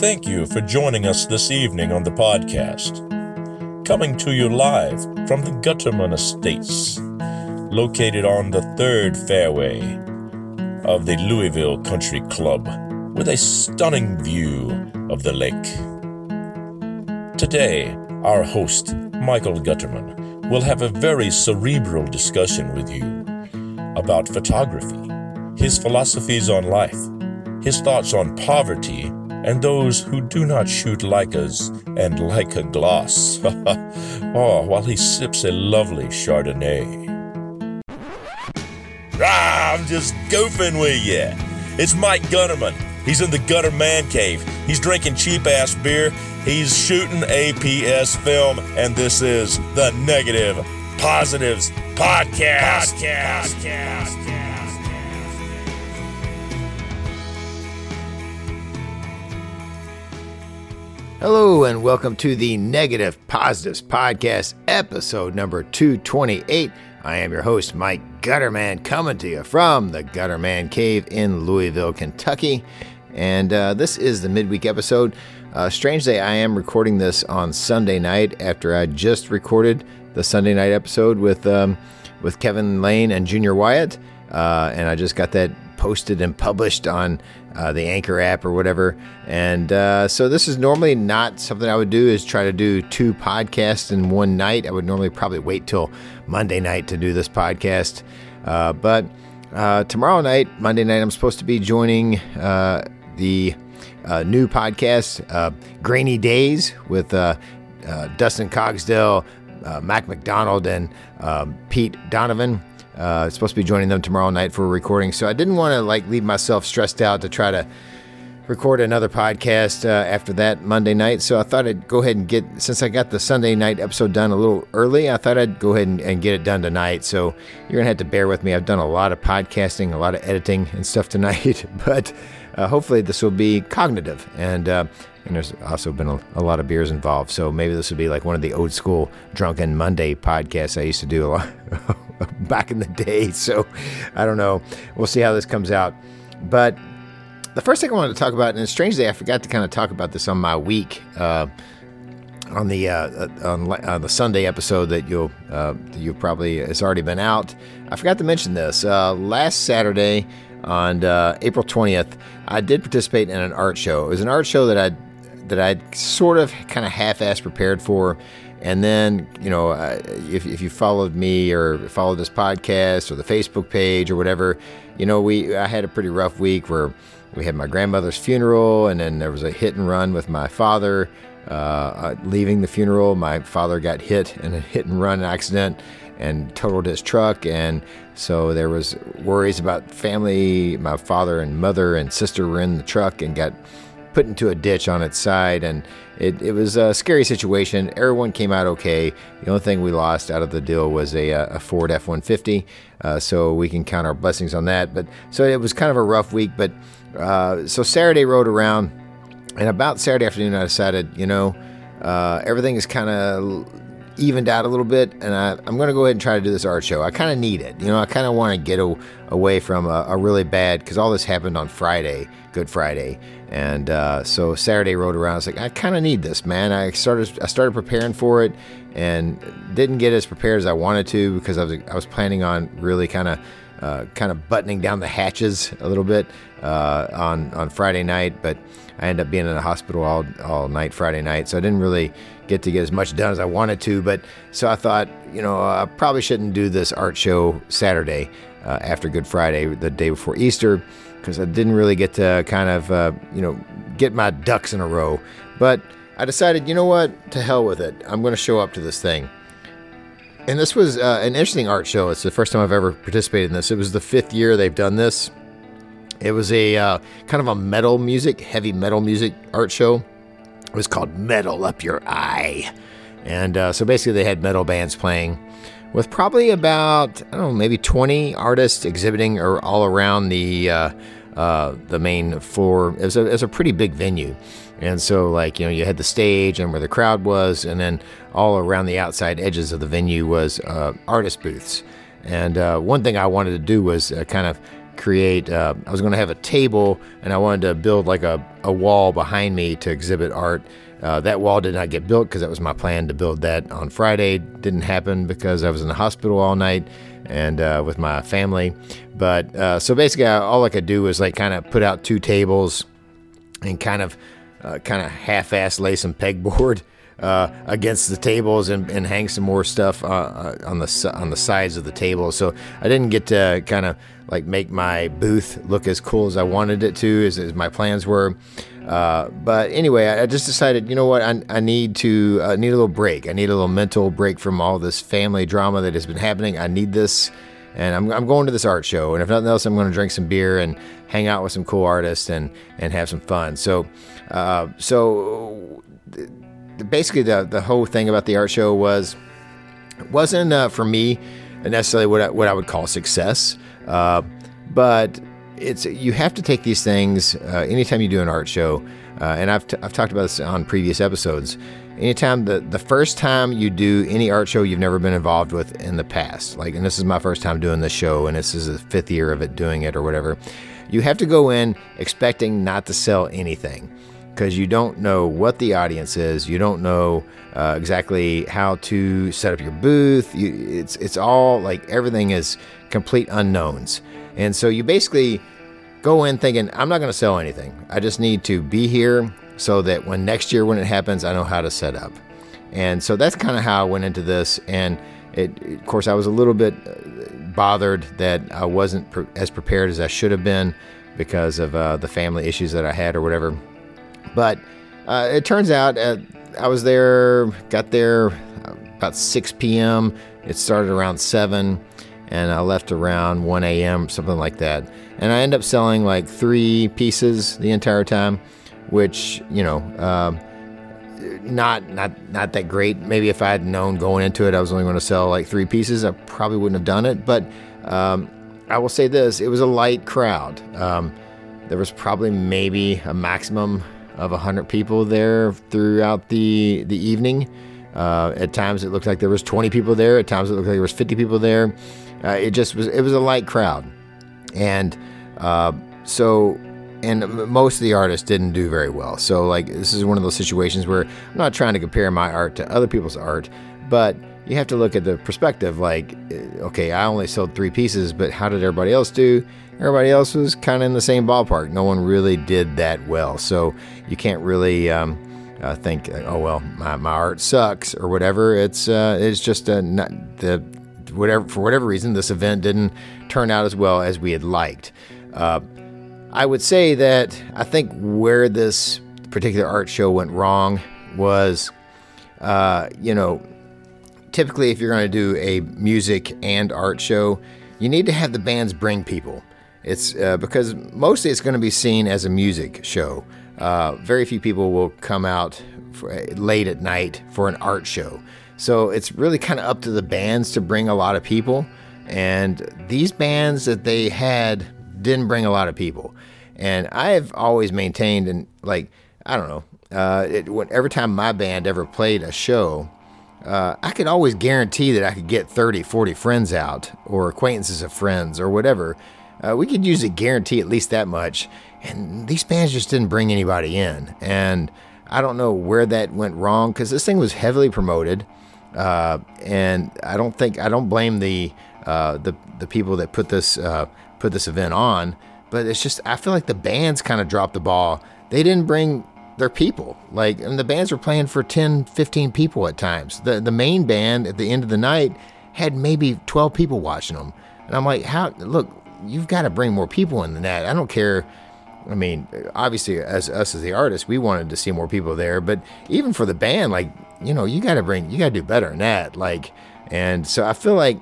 Thank you for joining us this evening on the podcast. Coming to you live from the Gutterman Estates, located on the third fairway of the Louisville Country Club, with a stunning view of the lake. Today, our host, Michael Gutterman, will have a very cerebral discussion with you about photography, his philosophies on life, his thoughts on poverty and those who do not shoot Leicas and Leica gloss. oh, while he sips a lovely Chardonnay. Ah, I'm just goofing with you. It's Mike Gutterman. He's in the Gutter Man Cave. He's drinking cheap ass beer. He's shooting APS film, and this is the Negative Positives Podcast. Podcast. Podcast. Hello, and welcome to the Negative Positives Podcast, episode number 228. I am your host, Mike Gutterman, coming to you from the Gutterman Cave in Louisville, Kentucky. And uh, this is the midweek episode. Uh, strangely, I am recording this on Sunday night after I just recorded the Sunday night episode with um, with Kevin Lane and Junior Wyatt, uh, and I just got that posted and published on uh, the Anchor app or whatever. And uh, so this is normally not something I would do is try to do two podcasts in one night. I would normally probably wait till Monday night to do this podcast. Uh, but uh, tomorrow night, Monday night, I'm supposed to be joining uh, the uh, new podcast, Grainy Days, with Dustin Cogsdale, Mac McDonald, and um, Pete Donovan. Uh, supposed to be joining them tomorrow night for a recording, so I didn't want to like leave myself stressed out to try to record another podcast uh, after that Monday night. So I thought I'd go ahead and get since I got the Sunday night episode done a little early. I thought I'd go ahead and, and get it done tonight. So you're gonna have to bear with me. I've done a lot of podcasting, a lot of editing and stuff tonight, but uh, hopefully this will be cognitive and. Uh, and there's also been a, a, lot of beers involved. So maybe this would be like one of the old school Drunken Monday podcasts I used to do a lot back in the day. So I don't know. We'll see how this comes out. But the first thing I wanted to talk about, and strangely, I forgot to kind of talk about this on my week. Uh, on the uh, on, on, the Sunday episode that you'll uh, you probably has already been out. I forgot to mention this. Uh, last Saturday on uh, April 20th, I did participate in an art show. It was an art show that I that I'd sort of kind of half-ass prepared for. And then, you know, uh, if, if you followed me or followed this podcast or the Facebook page or whatever, you know, we I had a pretty rough week where we had my grandmother's funeral, and then there was a hit and run with my father. Uh, uh leaving the funeral, my father got hit in a hit and run accident and totaled his truck, and so there was worries about family. My father and mother and sister were in the truck and got put into a ditch on its side, and it, it was a scary situation. Everyone came out okay. The only thing we lost out of the deal was a, a Ford F 150, uh, so we can count our blessings on that. But so it was kind of a rough week, but uh, so Saturday rode around, and about Saturday afternoon, I decided, you know, uh, everything is kind of evened out a little bit, and I, am going to go ahead and try to do this art show. I kind of need it. You know, I kind of want to get a, away from a, a really bad, because all this happened on Friday, Good Friday. And uh, so Saturday rolled around. I was like, I kind of need this, man. I started, I started preparing for it, and didn't get as prepared as I wanted to because I was, I was planning on really kind of, uh, kind of buttoning down the hatches a little bit uh, on on Friday night. But I ended up being in the hospital all all night Friday night, so I didn't really get to get as much done as I wanted to. But so I thought, you know, I probably shouldn't do this art show Saturday uh, after Good Friday, the day before Easter, because I didn't really get to kind of, uh, you know, get my ducks in a row. But I decided, you know what, to hell with it. I'm going to show up to this thing. And this was uh, an interesting art show. It's the first time I've ever participated in this. It was the fifth year they've done this. It was a uh, kind of a metal music, heavy metal music art show. It was called Metal Up Your Eye. And uh, so basically, they had metal bands playing with probably about, I don't know, maybe 20 artists exhibiting or all around the. Uh, uh, the main floor. It was, a, it was a pretty big venue. And so, like, you know, you had the stage and where the crowd was, and then all around the outside edges of the venue was uh, artist booths. And uh, one thing I wanted to do was uh, kind of create. Uh, I was going to have a table, and I wanted to build like a, a wall behind me to exhibit art. Uh, that wall did not get built because that was my plan to build that on Friday. Didn't happen because I was in the hospital all night and uh, with my family. But uh, so basically, all I could do was like kind of put out two tables and kind of uh, kind of half-ass lay some pegboard uh, against the tables and, and, hang some more stuff uh, uh, on the on the sides of the table. So I didn't get to kind of like make my booth look as cool as I wanted it to, as, as my plans were. Uh, but anyway, I, just decided, you know what, I, I need to uh, need a little break. I need a little mental break from all this family drama that has been happening. I need this, and I'm, I'm going to this art show. And if nothing else, I'm going to drink some beer and hang out with some cool artists and and have some fun. So, uh, so basically the the whole thing about the art show was wasn't uh, for me necessarily what I, what I would call success, uh, but it's you have to take these things uh, anytime you do an art show, uh, and I've, t- I've talked about this on previous episodes. Anytime the the first time you do any art show you've never been involved with in the past, like and this is my first time doing this show, and this is the fifth year of it doing it or whatever, you have to go in expecting not to sell anything because you don't know what the audience is. You don't know uh, exactly how to set up your booth. You, it's it's all like everything is complete unknowns, and so you basically go in thinking I'm not going to sell anything. I just need to be here so that when next year when it happens, I know how to set up. And so that's kind of how I went into this. And it, of course, I was a little bit uh, bothered that I wasn't pre- as prepared as I should have been because of uh, the family issues that I had or whatever. But uh, it turns out uh, I was there, got there about 6 p.m. It started around 7, and I left around 1 a.m., something like that. And I ended up selling like three pieces the entire time, which, you know, uh, not not not that great. Maybe if I had known going into it, I was only going to sell like three pieces, I probably wouldn't have done it. But um, I will say this: it was a light crowd. Um, there was probably maybe a maximum of 100 people there throughout the, the evening. Uh, at times it looked like there was 20 people there. At times it looked like there was 50 people there. Uh, it just was, it was a light crowd. And uh, so, and most of the artists didn't do very well. So, like, this is one of those situations where I'm not trying to compare my art to other people's art, but you have to look at the perspective like, uh, okay, I only sold three pieces, but how did everybody else do? Everybody else was kind of in the same ballpark. No one really did that well. So you can't really um, uh, think, oh, well, my, my art sucks or whatever. It's, uh, it's just uh, not the, whatever, for whatever reason, this event didn't turn out as well as we had liked. Uh, I would say that I think where this particular art show went wrong was, uh, you know, typically if you're going to do a music and art show, you need to have the bands bring people. It's uh, because mostly it's going to be seen as a music show. Uh, very few people will come out uh, late at night for an art show. So it's really kind of up to the bands to bring a lot of people. And these bands that they had didn't bring a lot of people. And I've always maintained, and like, I don't know, uh, it, when, every time my band ever played a show, uh, I could always guarantee that I could get 30, 40 friends out, or acquaintances of friends, or whatever uh, we could usually guarantee at least that much. And these bands just didn't bring anybody in. And I don't know where that went wrong because this thing was heavily promoted. Uh, and I don't think I don't blame the uh, the the people that put this uh, put this event on, but it's just I feel like the bands kind of dropped the ball. They didn't bring their people. Like and the bands were playing for 10, 15 people at times. The the main band at the end of the night had maybe 12 people watching them. And I'm like, how look, you've got to bring more people in than that. I don't care. I mean, obviously, as us as the artists, we wanted to see more people there, but even for the band, like you know, you got to bring, you got to do better than that. Like, and so I feel like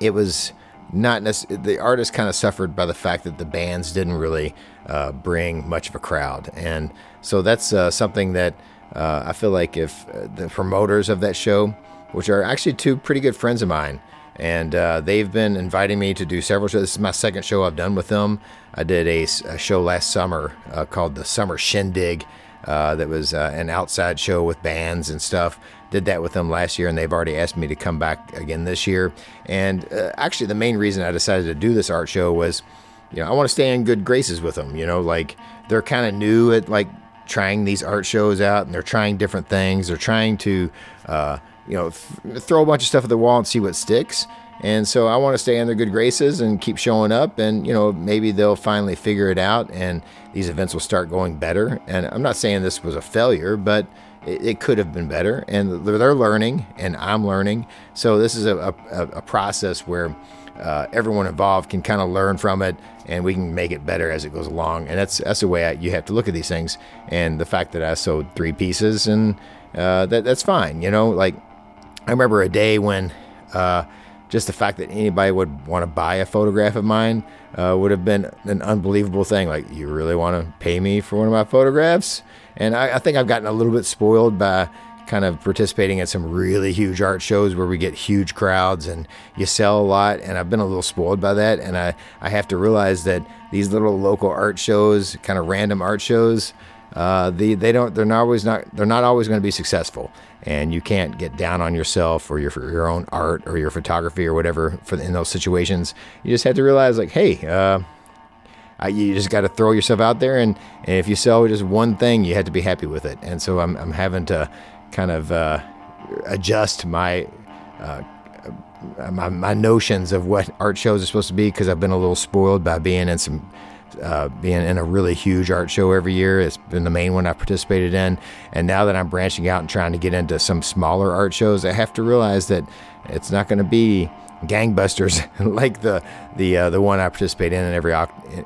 it was not necessarily the artists kind of suffered by the fact that the bands didn't really uh, bring much of a crowd, and so that's uh, something that uh, I feel like if uh, the promoters of that show, which are actually two pretty good friends of mine, and uh, they've been inviting me to do several shows. This is my second show I've done with them. I did a, a show last summer uh, called the Summer Shindig. Uh, that was uh, an outside show with bands and stuff. Did that with them last year, and they've already asked me to come back again this year. And uh, actually, the main reason I decided to do this art show was you know, I want to stay in good graces with them. You know, like they're kind of new at like trying these art shows out, and they're trying different things. They're trying to, uh, you know, th- throw a bunch of stuff at the wall and see what sticks. And so I want to stay in their good graces and keep showing up, and you know, maybe they'll finally figure it out, and these events will start going better. And I'm not saying this was a failure, but it, it could have been better, and they're learning, and I'm learning. So this is a, a, a process where uh, everyone involved can kind of learn from it, and we can make it better as it goes along. And that's that's the way I, you have to look at these things. And the fact that I sewed three pieces, and uh, that that's fine. You know, like I remember a day when. Uh, just the fact that anybody would want to buy a photograph of mine uh, would have been an unbelievable thing. Like, you really want to pay me for one of my photographs? And I, I, think I've gotten a little bit spoiled by kind of participating at some really huge art shows where we get huge crowds and you sell a lot. And I've been a little spoiled by that. And I, I have to realize that these little local art shows, kind of random art shows, uh, the, they don't, they're not always not, they're not always going to be successful and you can't get down on yourself or your your own art or your photography or whatever for in those situations. You just have to realize like, hey, uh, I, you just got to throw yourself out there, and, and if you sell just one thing, you have to be happy with it. And so I'm I'm having to kind of uh, adjust my. Uh, my, my notions of what art shows are supposed to be because I've been a little spoiled by being in some uh, being in a really huge art show every year. It's been the main one I've participated in. And now that I'm branching out and trying to get into some smaller art shows, I have to realize that it's not going to be gangbusters like the the uh, the one I participate in every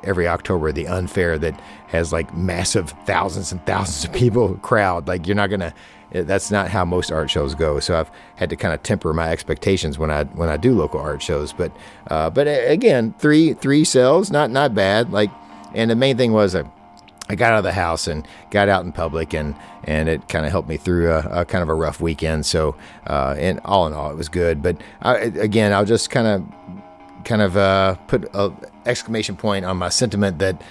every October, the unfair that has like massive thousands and thousands of people crowd. Like you're not gonna. That's not how most art shows go. So I've had to kind of temper my expectations when I when I do local art shows. But uh, but again, three three sales, not not bad. Like and the main thing was I, I got out of the house and got out in public, and and it kind of helped me through a, a, kind of a rough weekend. So, uh, and all in all, it was good. But I, again, I'll just kind of kind of uh, put an exclamation point on my sentiment that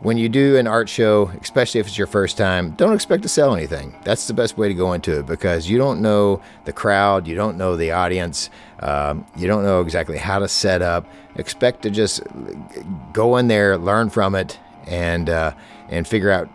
when you do an art show, especially if it's your first time, don't expect to sell anything. That's the best way to go into it because you don't know the crowd, you don't know the audience, um, you don't know exactly how to set up. Expect to just go in there, learn from it, and uh, and figure out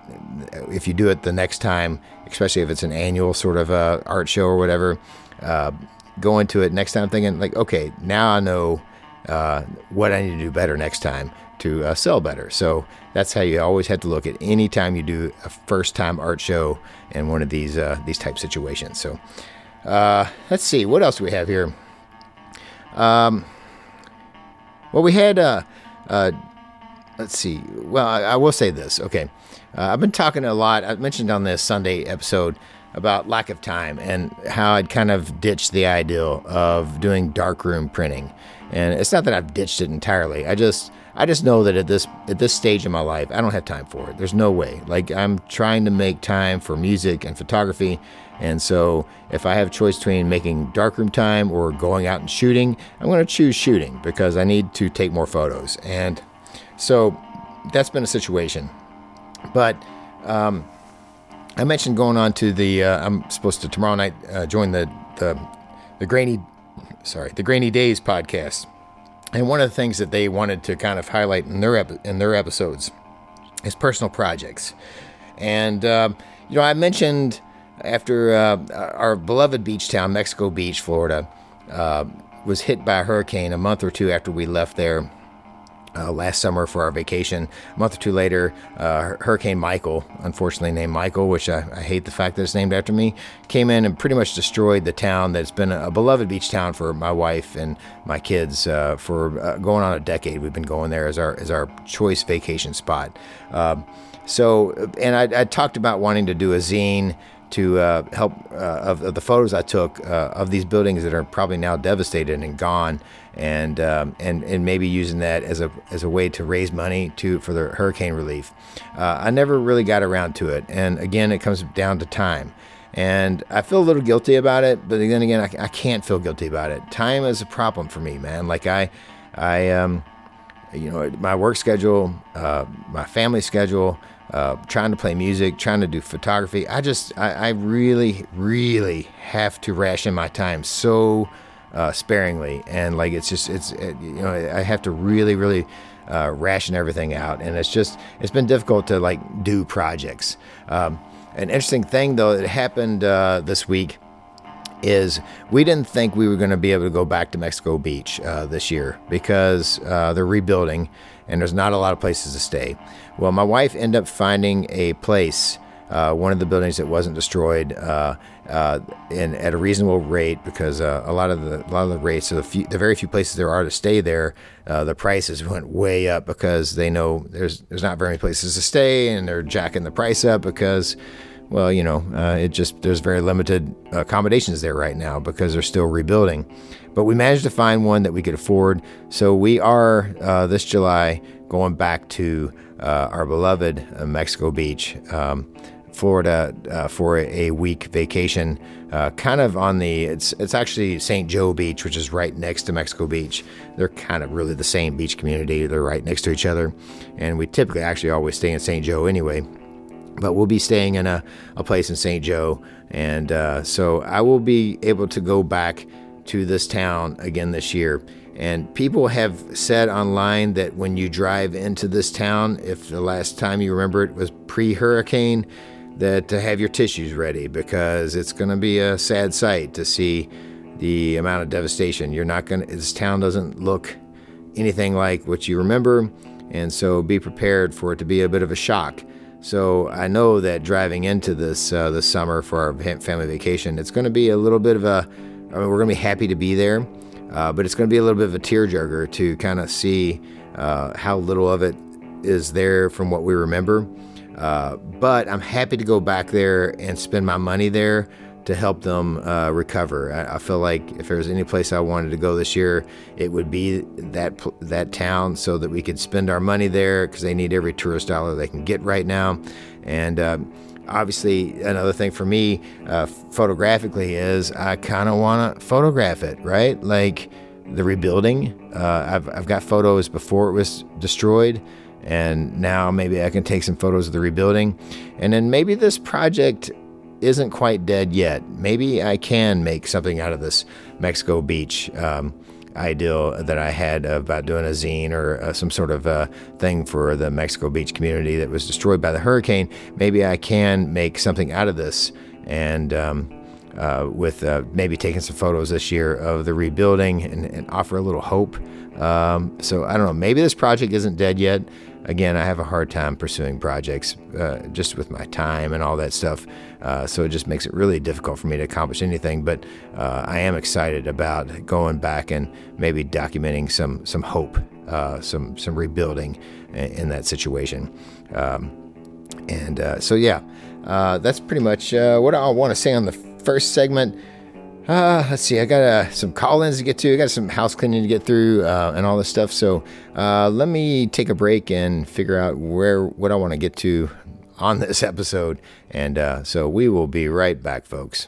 if you do it the next time, especially if it's an annual sort of uh, art show or whatever. Uh, go into it next time thinking like, okay, now I know uh, what I need to do better next time to uh, sell better. So that's how you always have to look at any time you do a first time art show in one of these uh, these type situations. So uh, let's see what else do we have here. Um, well, we had uh, uh, let's see. Well, I, I will say this. Okay, uh, I've been talking a lot. I mentioned on this Sunday episode about lack of time and how I'd kind of ditched the ideal of doing darkroom printing. And it's not that I've ditched it entirely. I just I just know that at this at this stage in my life, I don't have time for it. There's no way. Like I'm trying to make time for music and photography, and so if I have a choice between making darkroom time or going out and shooting, I'm going to choose shooting because I need to take more photos. And so that's been a situation. But um, I mentioned going on to the. Uh, I'm supposed to tomorrow night uh, join the the the grainy, sorry, the grainy days podcast. And one of the things that they wanted to kind of highlight in their ep- in their episodes is personal projects. And uh, you know, I mentioned after uh, our beloved beach town, Mexico Beach, Florida, uh, was hit by a hurricane a month or two after we left there uh, last summer for our vacation. A month or two later, uh, Hurricane Michael, unfortunately named Michael, which I, I, hate the fact that it's named after me, came in and pretty much destroyed the town that's been a, beloved beach town for my wife and my kids uh, for uh, going on a decade. We've been going there as our as our choice vacation spot. Um, so, and I, I talked about wanting to do a zine to uh, help uh, of, of, the photos I took uh, of these buildings that are probably now devastated and gone, and um, and and maybe using that as a as a way to raise money to for the hurricane relief. Uh, I never really got around to it, and again, it comes down to time. And I feel a little guilty about it, but then again, I, I can't feel guilty about it. Time is a problem for me, man. Like I, I um, you know, my work schedule, uh, my family schedule uh, trying to play music, trying to do photography. I just, I, I really, really have to ration my time so uh, sparingly, and like it's just, it's, it, you know, I have to really, really uh, ration everything out, and it's just it's been difficult to like do projects. Um, an interesting thing though that happened uh, this week is we didn't think we were going to be able to go back to Mexico Beach uh, this year because uh, they're rebuilding and there's not a lot of places to stay. Well, my wife ended up finding a place, uh, one of the buildings that wasn't destroyed, uh, uh, in at a reasonable rate because uh, a lot of the a lot of the rates, so the, few, the very few places there are to stay there, the prices went way up because they know there's there's not very many places to stay and they're jacking the price up because well, you know, uh, it just there's very limited accommodations there right now because they're still rebuilding. But we managed to find one that we could afford, so we are uh, this July going back to uh, our beloved uh, Mexico Beach, um, Florida, uh, for a week vacation. Uh, kind of on the it's it's actually St. Joe Beach, which is right next to Mexico Beach. They're kind of really the same beach community. They're right next to each other, and we typically actually always stay in St. Joe anyway but we'll be staying in a, a place in St. Joe. And uh, so I will be able to go back to this town again this year. And people have said online that when you drive into this town, if the last time you remember it was pre hurricane, that to have your tissues ready because it's going to be a sad sight to see the amount of devastation. You're not going to, this town doesn't look anything like what you remember. And so be prepared for it to be a bit of a shock. So I know that driving into this uh, this summer for our family vacation, it's going to be a little bit of a. I mean, we're going to be happy to be there, uh, but it's going to be a little bit of a tearjerker to kind of see uh, how little of it is there from what we remember. Uh, but I'm happy to go back there and spend my money there to help them uh, recover. I, I, feel like if there was any place I wanted to go this year, it would be that that town, so that we could spend our money there because they need every tourist dollar they can get right now. And uh, obviously, another thing for me, uh, photographically, is I kind of want to photograph it, right? Like the rebuilding. Uh, I've I've got photos before it was destroyed and now maybe I can take some photos of the rebuilding. And then maybe this project isn't quite dead yet. Maybe I can make something out of this Mexico Beach um, ideal that I had about doing a zine or uh, some sort of uh, thing for the Mexico Beach community that was destroyed by the hurricane. Maybe I can make something out of this and. Um, uh, with uh, maybe taking some photos this year of the rebuilding and, and offer a little hope. Um, so I don't know. Maybe this project isn't dead yet again, I have a hard time pursuing projects uh, just with my time and all that stuff. Uh, so it just makes it really difficult for me to accomplish anything. But uh, I am excited about going back and maybe documenting some some hope, uh, some some rebuilding in, that situation. Um, and uh, so yeah, uh, that's pretty much what I want to say on the first segment. Uh, let's see. I got uh, some call-ins to get to. I got some house cleaning to get through, uh, and all this stuff. So uh, let me take a break and figure out where what I want to get to on this episode. And uh, so we will be right back, folks.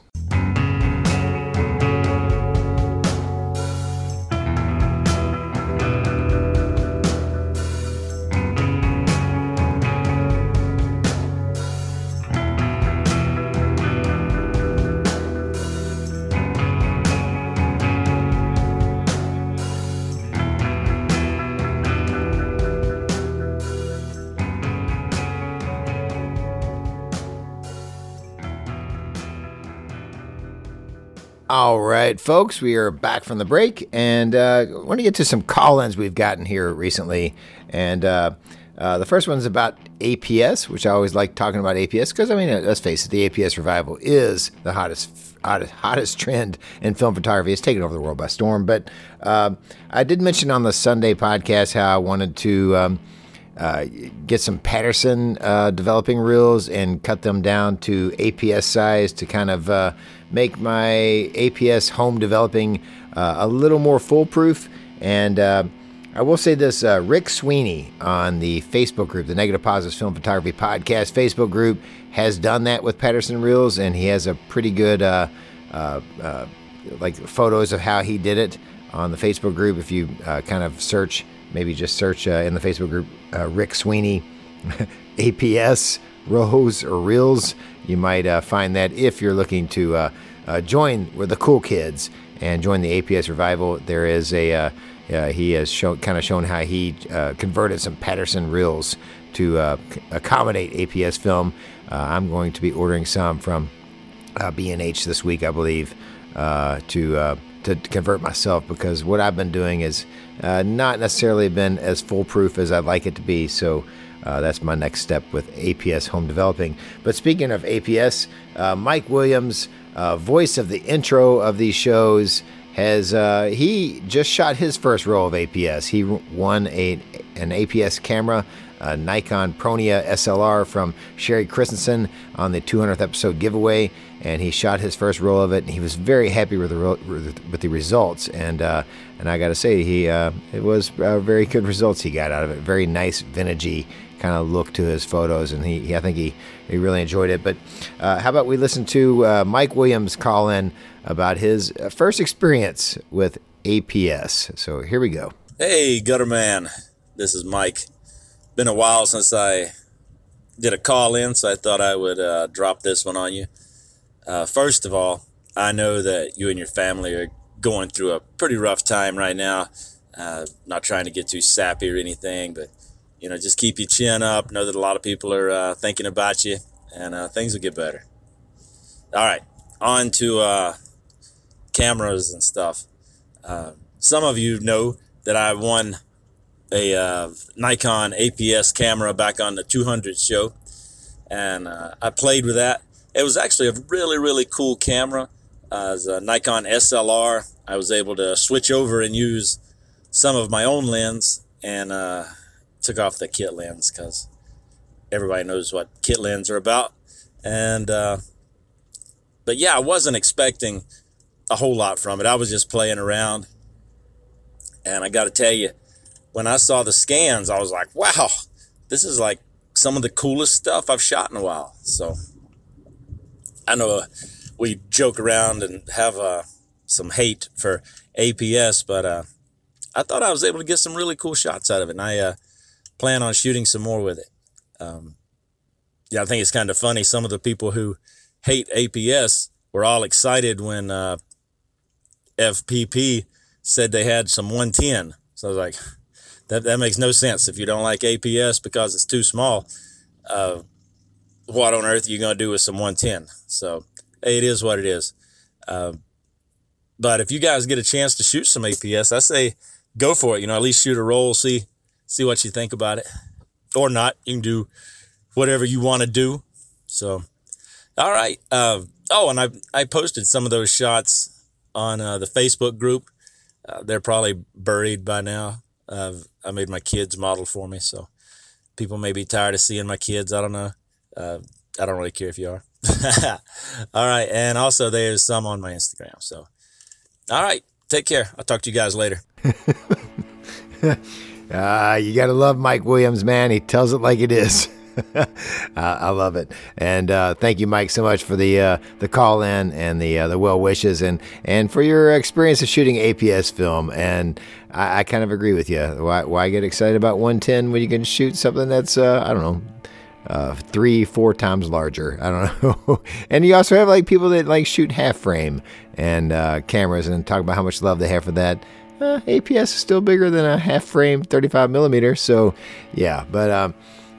Right, folks, we are back from the break, and uh, I want to get to some call-ins we've gotten here recently. And uh, uh, the first one's about APS, which I always like talking about APS because I mean, let's face it, the APS revival is the hottest, hottest, hottest trend in film photography. It's taken over the world by storm. But uh, I did mention on the Sunday podcast how I wanted to. Um, uh, get some Paterson uh, developing reels and cut them down to APS size to kind of uh, make my APS home developing uh, a little more foolproof. And uh, I will say this Rick Sweeney on the Facebook group, the Negative Positives Film Photography Podcast Facebook group, has done that with Paterson reels, and he has a pretty good like photos of how he did it on the Facebook group. If you kind of search maybe just search uh, in the Facebook group uh, Rick Sweeney APS Rose or Reels. You might uh, find that if you're looking to uh, uh, join with the cool kids and join the APS revival. There is a uh, he has shown kind of shown how he converted some Paterson reels to accommodate APS film. I'm going to be ordering some from B&H this week, I believe, to to convert myself because what I've been doing is not necessarily been as foolproof as I'd like it to be. So. Uh, that's my next step with APS home developing. But speaking of APS, uh, Mike Williams, uh, voice of the intro of these shows, has he just shot his first roll of APS. He won a an APS camera a Nikon Pronea SLR from Sherry Christensen on the 200th episode giveaway, and he shot his first roll of it. And he was very happy with the with the results, and uh, and I got to say, he uh, it was uh, very good results he got out of it. Very nice vintagey kind of look to his photos, and he, he I think he, he really enjoyed it. But uh, how about we listen to uh, Mike Williams call in about his uh, first experience with APS? So here we go. Hey, Gutter Man, this is Mike been a while since I did a call in, so I thought I would uh, drop this one on you. First of all, I know that you and your family are going through a pretty rough time right now. Uh, not trying to get too sappy or anything, but you know, just keep your chin up. Know that a lot of people are uh, thinking about you, and uh, things will get better. All right, on to uh, cameras and stuff. some of you know that I won a uh, Nikon APS camera back on the 200 show, and uh, I played with that. It was actually a really really cool camera. Uh, as a Nikon SLR, I was able to switch over and use some of my own lens, and uh, took off the kit lens because everybody knows what kit lens are about. And uh, but yeah, I wasn't expecting a whole lot from it. I was just playing around, and I got to tell you when I saw the scans, I was like, wow, this is like some of the coolest stuff I've shot in a while. So I know we joke around and have uh, some hate for APS, but uh, I thought I was able to get some really cool shots out of it, and I uh, plan on shooting some more with it. Um, yeah, I think it's kind of funny. Some of the people who hate APS were all excited when uh, FPP said they had some 110. So I was like, that, that makes no sense. If you don't like APS because it's too small, uh, what on earth are you going to do with some 110? So, it is what it is. Uh, but if you guys get a chance to shoot some APS, I say go for it. You know, at least shoot a roll, see see what you think about it, or not. You can do whatever you want to do. So, all right. Uh, oh, and I I posted some of those shots on uh, the Facebook group. Uh, they're probably buried by now. I made my kids model for me, so people may be tired of seeing my kids. I don't know. Uh, I don't really care if you are. all right, and also there's some on my Instagram. So, all right, take care. I'll talk to you guys later. uh, you got to love Mike Williams, man. He tells it like it is. uh, I love it, and uh, thank you, Mike, so much for the uh, the call in and the uh, the well wishes, and and for your experience of shooting APS film. And I, I, kind of agree with you. Why why get excited about 110 when you can shoot something that's uh, I don't know. Uh, three, four times larger. I don't know. and you also have like people that like shoot half frame and uh, cameras and talk about how much love they have for that. Uh, APS is still bigger than a half frame 35 millimeter. So, yeah, but um,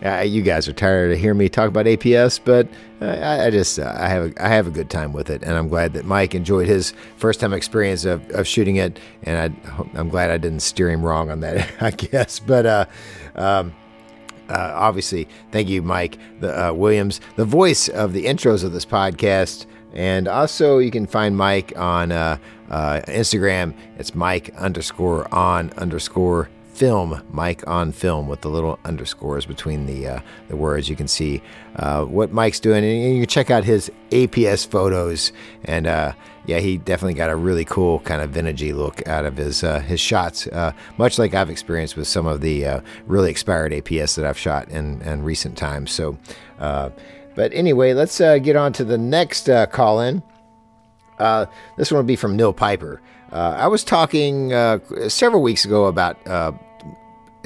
uh, you guys are tired of hearing me talk about APS, but uh, I, I, just uh, I have a, I have a good time with it, and I'm glad that Mike enjoyed his first time experience of, of shooting it, and I, am glad I didn't steer him wrong on that, I guess. But uh, um, uh, obviously, thank you, Mike the, uh, Williams, the voice of the intros of this podcast, and also you can find Mike on Instagram. It's Mike underscore on underscore film, Mike on film with the little underscores between the uh, the words. You can see uh, what Mike's doing, and you can check out his APS photos. And uh, yeah, he definitely got a really cool kind of vintagey look out of his uh, his shots, uh, much like I've experienced with some of the uh, really expired APS that I've shot in, in recent times. So, but anyway, let's get on to the next call in. this one will be from Neil Piper. Uh, I was talking uh, several weeks ago about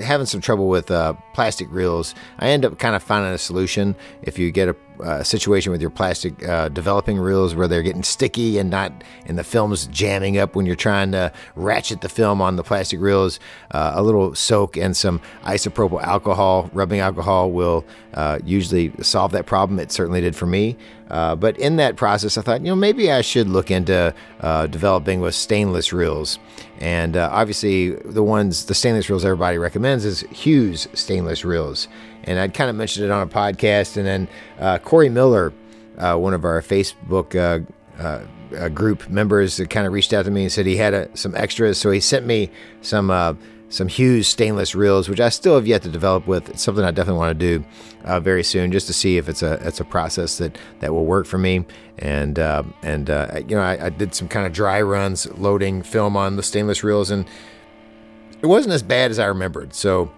having some trouble with uh, plastic reels, I end up kind of finding a solution. If you get a a situation with your plastic uh, developing reels where they're getting sticky and not, and the film's jamming up when you're trying to ratchet the film on the plastic reels, uh, a little soak and some isopropyl alcohol, rubbing alcohol, will uh, usually solve that problem. It certainly did for me. Uh, but in that process, I thought, you know, maybe I should look into uh, developing with stainless reels. And uh, obviously, the ones, the stainless reels everybody recommends is Hewes stainless reels. And I'd kind of mentioned it on a podcast. And then uh, Corey Miller, uh, one of our Facebook uh, group members, kind of reached out to me and said he had some extras. So he sent me some some Hewes stainless reels, which I still have yet to develop with. It's something I definitely want to do uh, very soon, just to see if it's a it's a process that that will work for me. And uh, and uh, you know, I, I, did some kind of dry runs, loading film on the stainless reels, and it wasn't as bad as I remembered. So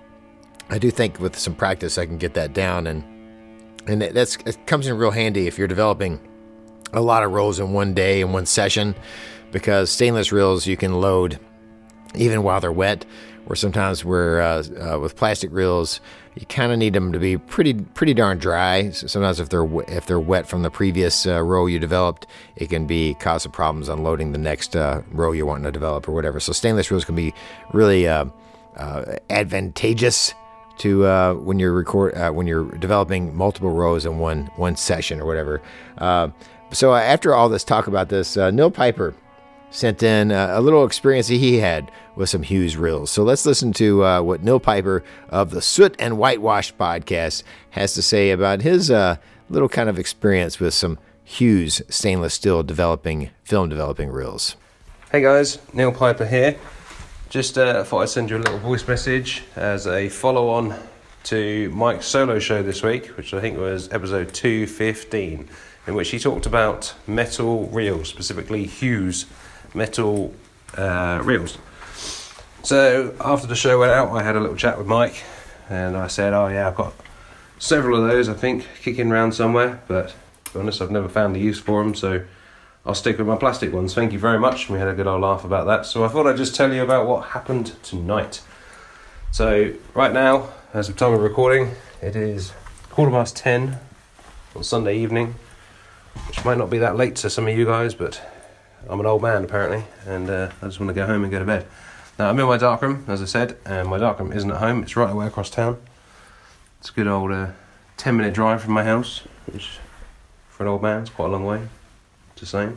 I do think with some practice, I can get that down, and and that's it comes in real handy if you're developing a lot of rolls in one day in one session, because stainless reels you can load even while they're wet or sometimes we're uh, uh, with plastic reels, you kind of need them to be pretty pretty darn dry. So sometimes if they're if they're wet from the previous uh, row you developed, it can be cause of problems unloading the next uh, row you're wanting to develop or whatever. So stainless reels can be really uh, uh, advantageous to uh, when you're record uh, when you're developing multiple rows in one one session or whatever. Uh, so after all this talk about this, Neil Piper sent in a little experience that he had with some Hewes reels. So let's listen to uh, what Neil Piper of the Soot and Whitewash podcast has to say about his uh, little kind of experience with some Hewes stainless steel developing film developing reels. Hey guys, Neil Piper here. Just uh, thought I'd send you a little voice message as a follow on to Mike's solo show this week, which I think was episode 215, in which he talked about metal reels, specifically Hewes metal uh, reels. So after the show went out, I had a little chat with Mike, and I said, "Oh yeah, I've got several of those, I think, kicking around somewhere. But to be honest, I've never found the use for them, so I'll stick with my plastic ones. Thank you very much. We had a good old laugh about that. So I thought I'd just tell you about what happened tonight. So right now, as of time of recording, it is quarter past ten on Sunday evening, which might not be that late to some of you guys, but I'm an old man apparently, and uh, I just want to go home and go to bed. Now I'm in my darkroom, as I said, and my darkroom isn't at home. It's right away across town. It's a good old uh, ten minute drive from my house, which for an old man is quite a long way. Just saying.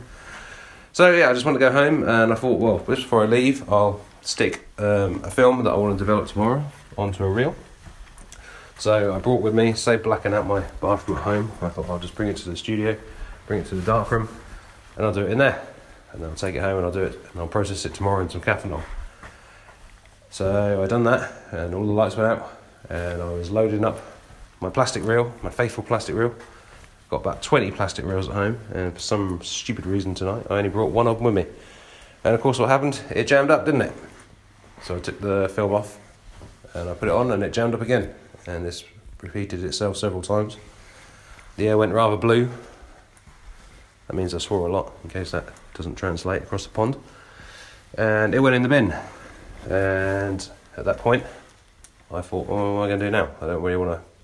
So yeah, I just want to go home, and I thought, well, just before I leave, I'll stick um, a film that I want to develop tomorrow onto a reel. So I brought with me, say blacking out my bathroom at home. I thought I'll just bring it to the studio, bring it to the darkroom, and I'll do it in there and then I'll take it home and I'll do it and I'll process it tomorrow in some Caffenol. So I done that and all the lights went out and I was loading up my plastic reel, my faithful plastic reel. Got about 20 plastic reels at home and for some stupid reason tonight I only brought one of them with me. And of course what happened? It jammed up, didn't it? So I took the film off and I put it on and it jammed up again. And this repeated itself several times. The air went rather blue. That means I swore a lot in case that doesn't translate across the pond. And it went in the bin. And at that point, I thought, well, what am I going to do now? I don't really want to.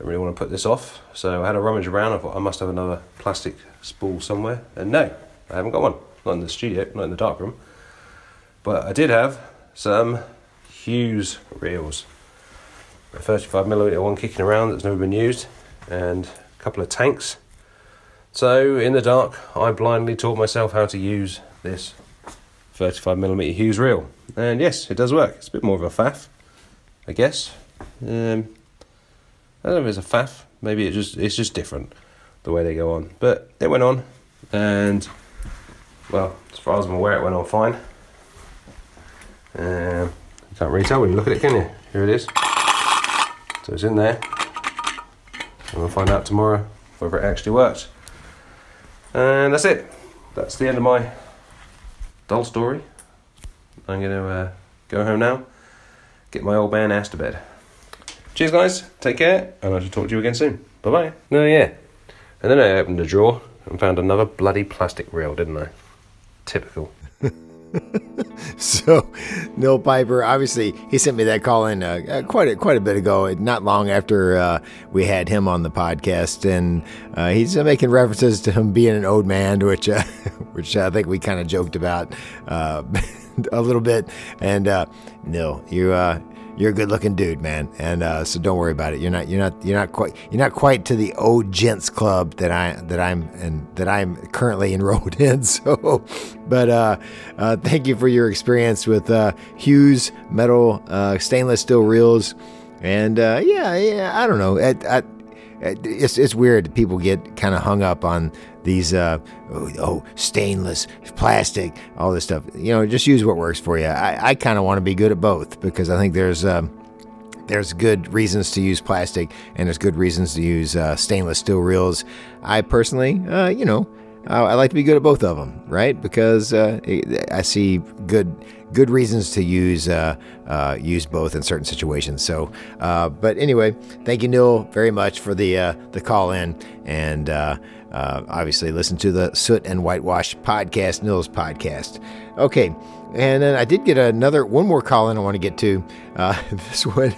Don't really want to put this off. So I had a rummage around. I thought I must have another plastic spool somewhere. And no, I haven't got one. Not in the studio, not in the dark room. But I did have some Hewes reels. A 35mm one kicking around that's never been used. And a couple of tanks so, in the dark, I blindly taught myself how to use this 35mm Hewes reel. And yes, it does work. It's a bit more of a faff, I guess. Um, I don't know if it's a faff. Maybe it just it's just different the way they go on. But it went on, and well, as far as I'm aware, it went on fine. Um, you can't really tell when you look at it, can you? Here it is. So it's in there. And we'll find out tomorrow whether it actually works. And that's it. That's the end of my dull story. I'm going to uh, go home now, get my old man ass to bed. Cheers, guys. Take care, and I shall talk to you again soon. Bye bye. No, yeah. And then I opened the drawer and found another bloody plastic reel, didn't I? Typical. so Neil Piper, obviously, he sent me that call in uh, uh, quite a, quite a bit ago, not long after uh, we had him on the podcast, and uh, he's uh, making references to him being an old man, which uh, which I think we kind of joked about a little bit. And Neil, you you're a good looking dude, man, and uh, so don't worry about it. You're not you're not you're not quite you're not quite to the old gents club that I that I'm and that I'm currently enrolled in. So, but uh, uh, thank you for your experience with uh, Hewes metal uh, stainless steel reels, and uh, yeah, yeah, I don't know. I, I, it's it's weird. People get kind of hung up on these uh, oh, oh, stainless plastic all this stuff you know just use what works for you i, I kind of want to be good at both because i think there's um, there's good reasons to use plastic and there's good reasons to use uh, stainless steel reels i personally uh, you know I like to be good at both of them, right? Because uh, I see good good reasons to use uh, uh, use both in certain situations. So, uh, but anyway, thank you, Neil, very much for the uh, the call in, and uh, obviously listen to the Soot and Whitewash podcast, Neil's podcast. Okay, and then I did get another one more call in I want to get to. this one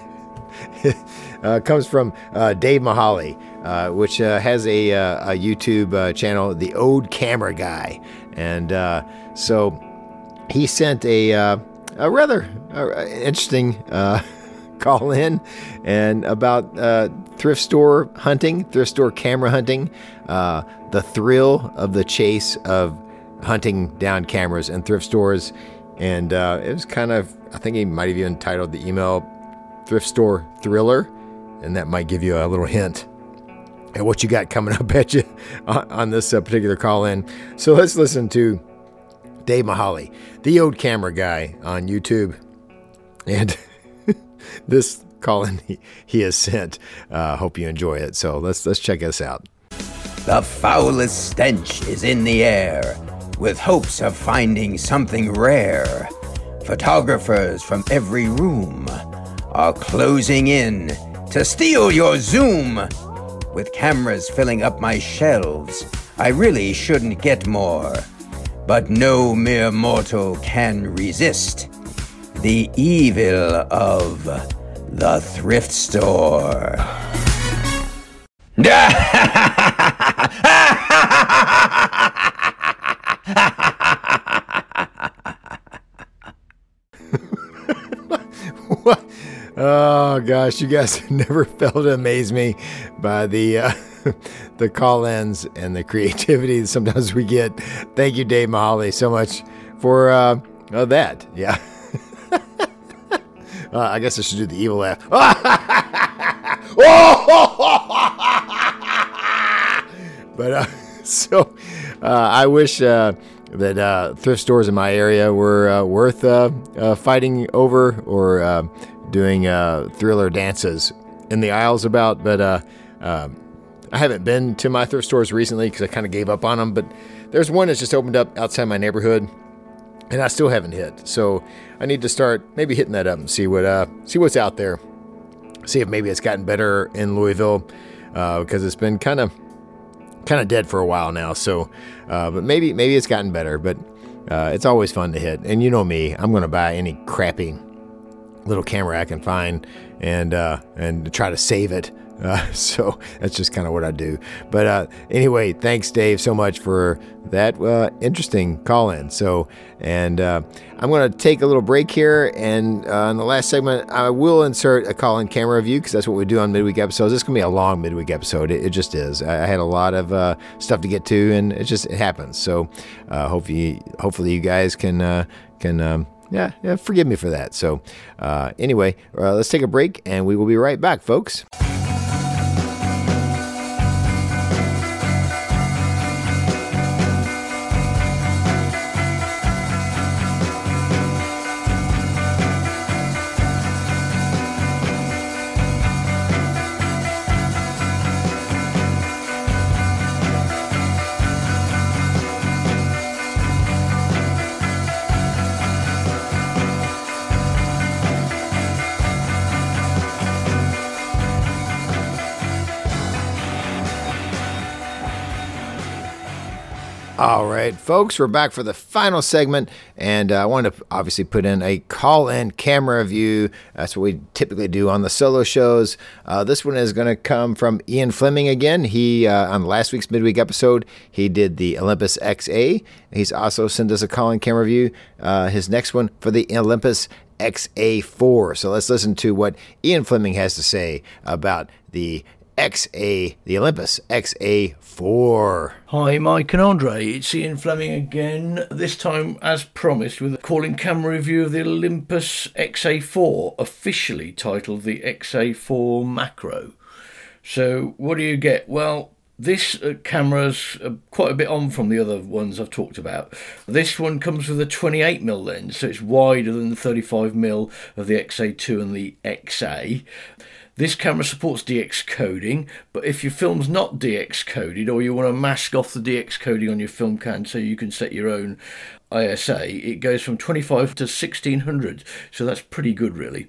comes from Dave Mahali uh, which uh, has a, uh, a YouTube uh, channel, The Old Camera Guy. And uh, so he sent a, uh, a rather uh, interesting uh, call in and about uh, thrift store hunting, thrift store camera hunting, the thrill of the chase of hunting down cameras and thrift stores. And it was kind of, I think he might have even titled the email Thrift Store Thriller. And that might give you a little hint at what you got coming up at you on, this uh, particular call in. So let's listen to Dave Mahali, the old camera guy on YouTube, and this call in he, he has sent. Uh, hope you enjoy it. So let's let's check this out. The foulest stench is in the air, with hopes of finding something rare. Photographers from every room are closing in to steal your Zoom with cameras filling up my shelves, I really shouldn't get more. But no mere mortal can resist the evil of the thrift store. Oh gosh, you guys never fail to amaze me by the uh, the call-ins and the creativity sometimes we get. Thank you, Dave Mahali, so much for uh, oh, that. Yeah. uh, I guess I should do the evil laugh. but uh, so uh, I wish uh, that thrift stores in my area were worth fighting over or doing thriller dances in the aisles about, but um, I haven't been to my thrift stores recently because I kind of gave up on them. But there's one that's just opened up outside my neighborhood, and I still haven't hit. So I need to start maybe hitting that up and see what uh, see what's out there. See if maybe it's gotten better in Louisville because uh, it's been kind of kind of dead for a while now. So, uh, but maybe maybe it's gotten better. But uh, it's always fun to hit. And you know me, I'm going to buy any crappy little camera I can find and uh, and try to save it. Uh, so that's just kind of what I do. But uh, anyway, thanks, Dave, so much for that uh, interesting call in. So, and uh, I'm going to take a little break here. And uh, in the last segment, I will insert a call in camera review because that's what we do on midweek episodes. This is going to be a long midweek episode. It, it just is. I, I, had a lot of uh, stuff to get to, and it just it happens. So, hopefully, hopefully you guys can can. Um, yeah, yeah, forgive me for that. So, anyway, let's take a break and we will be right back, folks. Folks, we're back for the final segment, and uh, I want to obviously put in a call in camera view. That's what we typically do on the solo shows. Uh, this one is going to come from Ian Fleming again. He, uh, on last week's midweek episode, he did the Olympus XA. He's also sent us a call in camera view. Uh, his next one for the Olympus XA4. So let's listen to what Ian Fleming has to say about the XA, the Olympus XA4. Hi, Mike and Andre. It's Ian Fleming again. This time, as promised, with a calling camera review of the Olympus XA4, officially titled the XA4 Macro. So, what do you get? Well, this uh, camera's uh, quite a bit on from the other ones I've talked about. This one comes with a 28mm lens, so it's wider than the 35mm of the XA2 and the XA. This camera supports DX coding, but if your film's not DX coded or you want to mask off the DX coding on your film can so you can set your own ISO, it goes from 25 to 1600. So that's pretty good, really.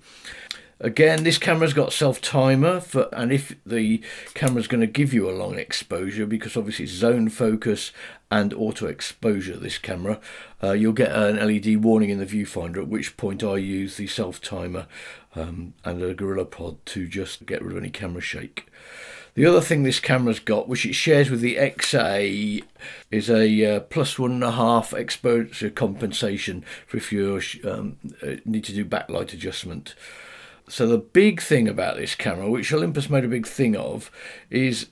Again, this camera's got self timer for, and if the camera's going to give you a long exposure, because obviously it's zone focus and auto exposure, this camera, uh, you'll get an LED warning in the viewfinder. At which point, I use the self timer um, and a Gorilla Pod to just get rid of any camera shake. The other thing this camera's got, which it shares with the XA, is a uh, plus one and a half exposure compensation for if you um, uh, need to do backlight adjustment. So the big thing about this camera, which Olympus made a big thing of, is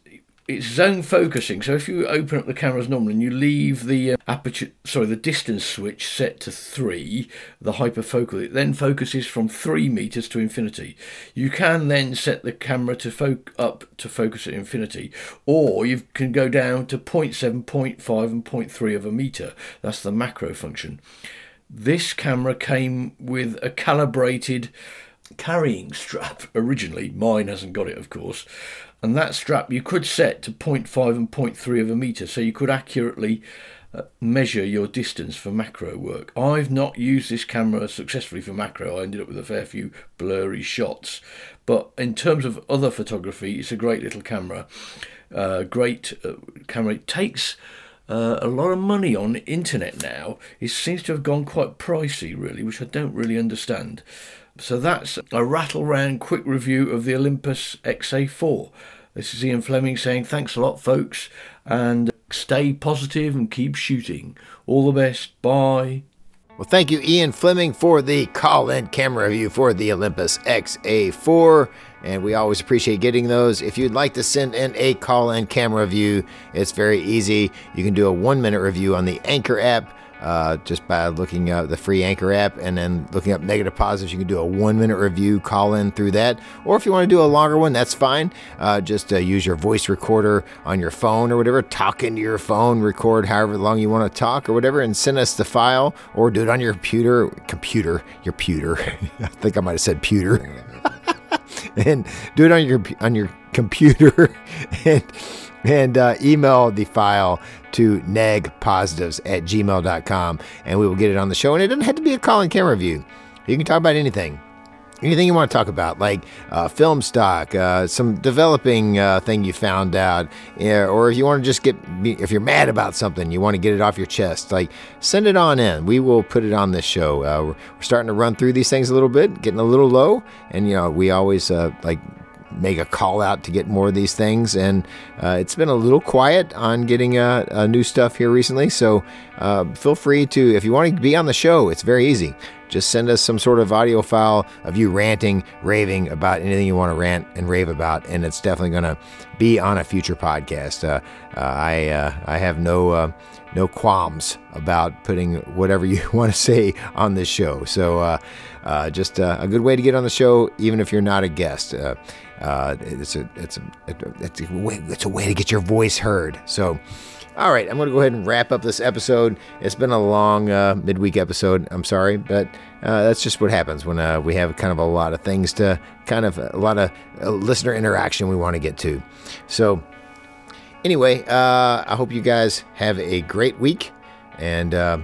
it's zone focusing. So if you open up the cameras normally and you leave the uh, aperture, sorry, the distance switch set to three, the hyperfocal, it then focuses from three meters to infinity. You can then set the camera to foc- up to focus at infinity, or you can go down to 0.7, 0.5, and 0.3 of a meter. That's the macro function. This camera came with a calibrated carrying strap originally. Mine hasn't got it, of course. And that strap you could set to 0.5 and 0.3 of a metre, so you could accurately uh, measure your distance for macro work. I've not used this camera successfully for macro. I ended up with a fair few blurry shots. But in terms of other photography, it's a great little camera. Uh, great uh, camera. It takes uh, a lot of money on internet now. It seems to have gone quite pricey, really, which I don't really understand. So that's a rattle round quick review of the Olympus XA4. This is Ian Fleming saying thanks a lot, folks, and stay positive and keep shooting. All the best. Bye. Well, thank you, Ian Fleming, for the call in camera review for the Olympus XA4. And we always appreciate getting those. If you'd like to send in a call in camera review, it's very easy. You can do a one minute review on the Anchor app uh, just by looking up the free Anchor app and then looking up negative positives. You can do a one minute review, call in through that. Or if you want to do a longer one, that's fine. Uh, just uh, use your voice recorder on your phone or whatever, talk into your phone, record however long you want to talk or whatever, and send us the file or do it on your computer. Computer, your pewter. I think I might have said pewter. and do it on your on your computer and and uh, email the file to negpositives at gmail.com and we will get it on the show. And it doesn't have to be a call and camera review. You can talk about anything. Anything you want to talk about, like uh, film stock, uh, some developing uh, thing you found out, or if you want to just get, if you're mad about something, you want to get it off your chest, like send it on in. We will put it on this show. Uh, we're, we're starting to run through these things a little bit, getting a little low, and you know we always uh, like make a call out to get more of these things. And uh, it's been a little quiet on getting uh, uh, new stuff here recently. So uh, feel free to, if you want to be on the show, it's very easy. Just send us some sort of audio file of you ranting, raving about anything you want to rant and rave about, and it's definitely going to be on a future podcast. Uh, uh, I I have no no qualms about putting whatever you want to say on this show. So, uh, uh, just uh, a good way to get on the show, even if you're not a guest. Uh, it's a it's a it's a way, it's a way to get your voice heard. So. All right, I'm going to go ahead and wrap up this episode. It's been a long uh, midweek episode. I'm sorry, but uh, that's just what happens when uh, we have kind of a lot of things to kind of a lot of uh, listener interaction we want to get to. So, anyway, uh, I hope you guys have a great week and uh,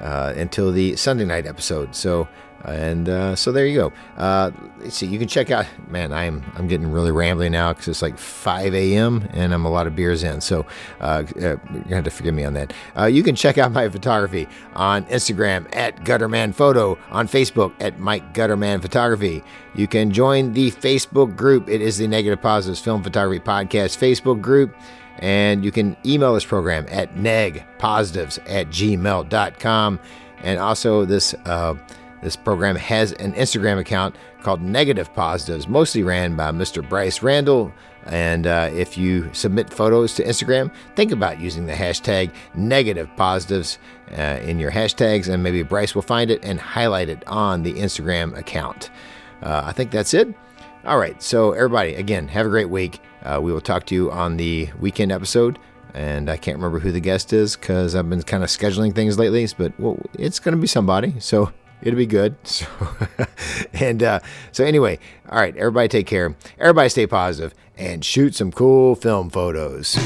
until the Sunday night episode. So, And uh, so there you go. Uh, let's see. You can check out. Man, I'm I'm getting really rambling now because it's like 5 a.m. and I'm a lot of beers in. So uh, you're gonna have to forgive me on that. Uh, you can check out my photography on Instagram at Gutterman Photo, on Facebook at Mike Gutterman Photography. You can join the Facebook group. It is the Negative Positives Film Photography Podcast Facebook group. And you can email this program at negpositives at gmail.com. And also, this uh, this program has an Instagram account called Negative Positives, mostly ran by Mr. Bryce Randall. And uh, if you submit photos to Instagram, think about using the hashtag Negative Positives uh, in your hashtags, and maybe Bryce will find it and highlight it on the Instagram account. Uh, I think that's it. All right. So, everybody, again, have a great week. Uh, we will talk to you on the weekend episode. And I can't remember who the guest is because I've been kind of scheduling things lately, but well, it's going to be somebody. So, it'll be good. So, and uh, so anyway, all right, everybody take care. Everybody stay positive and shoot some cool film photos.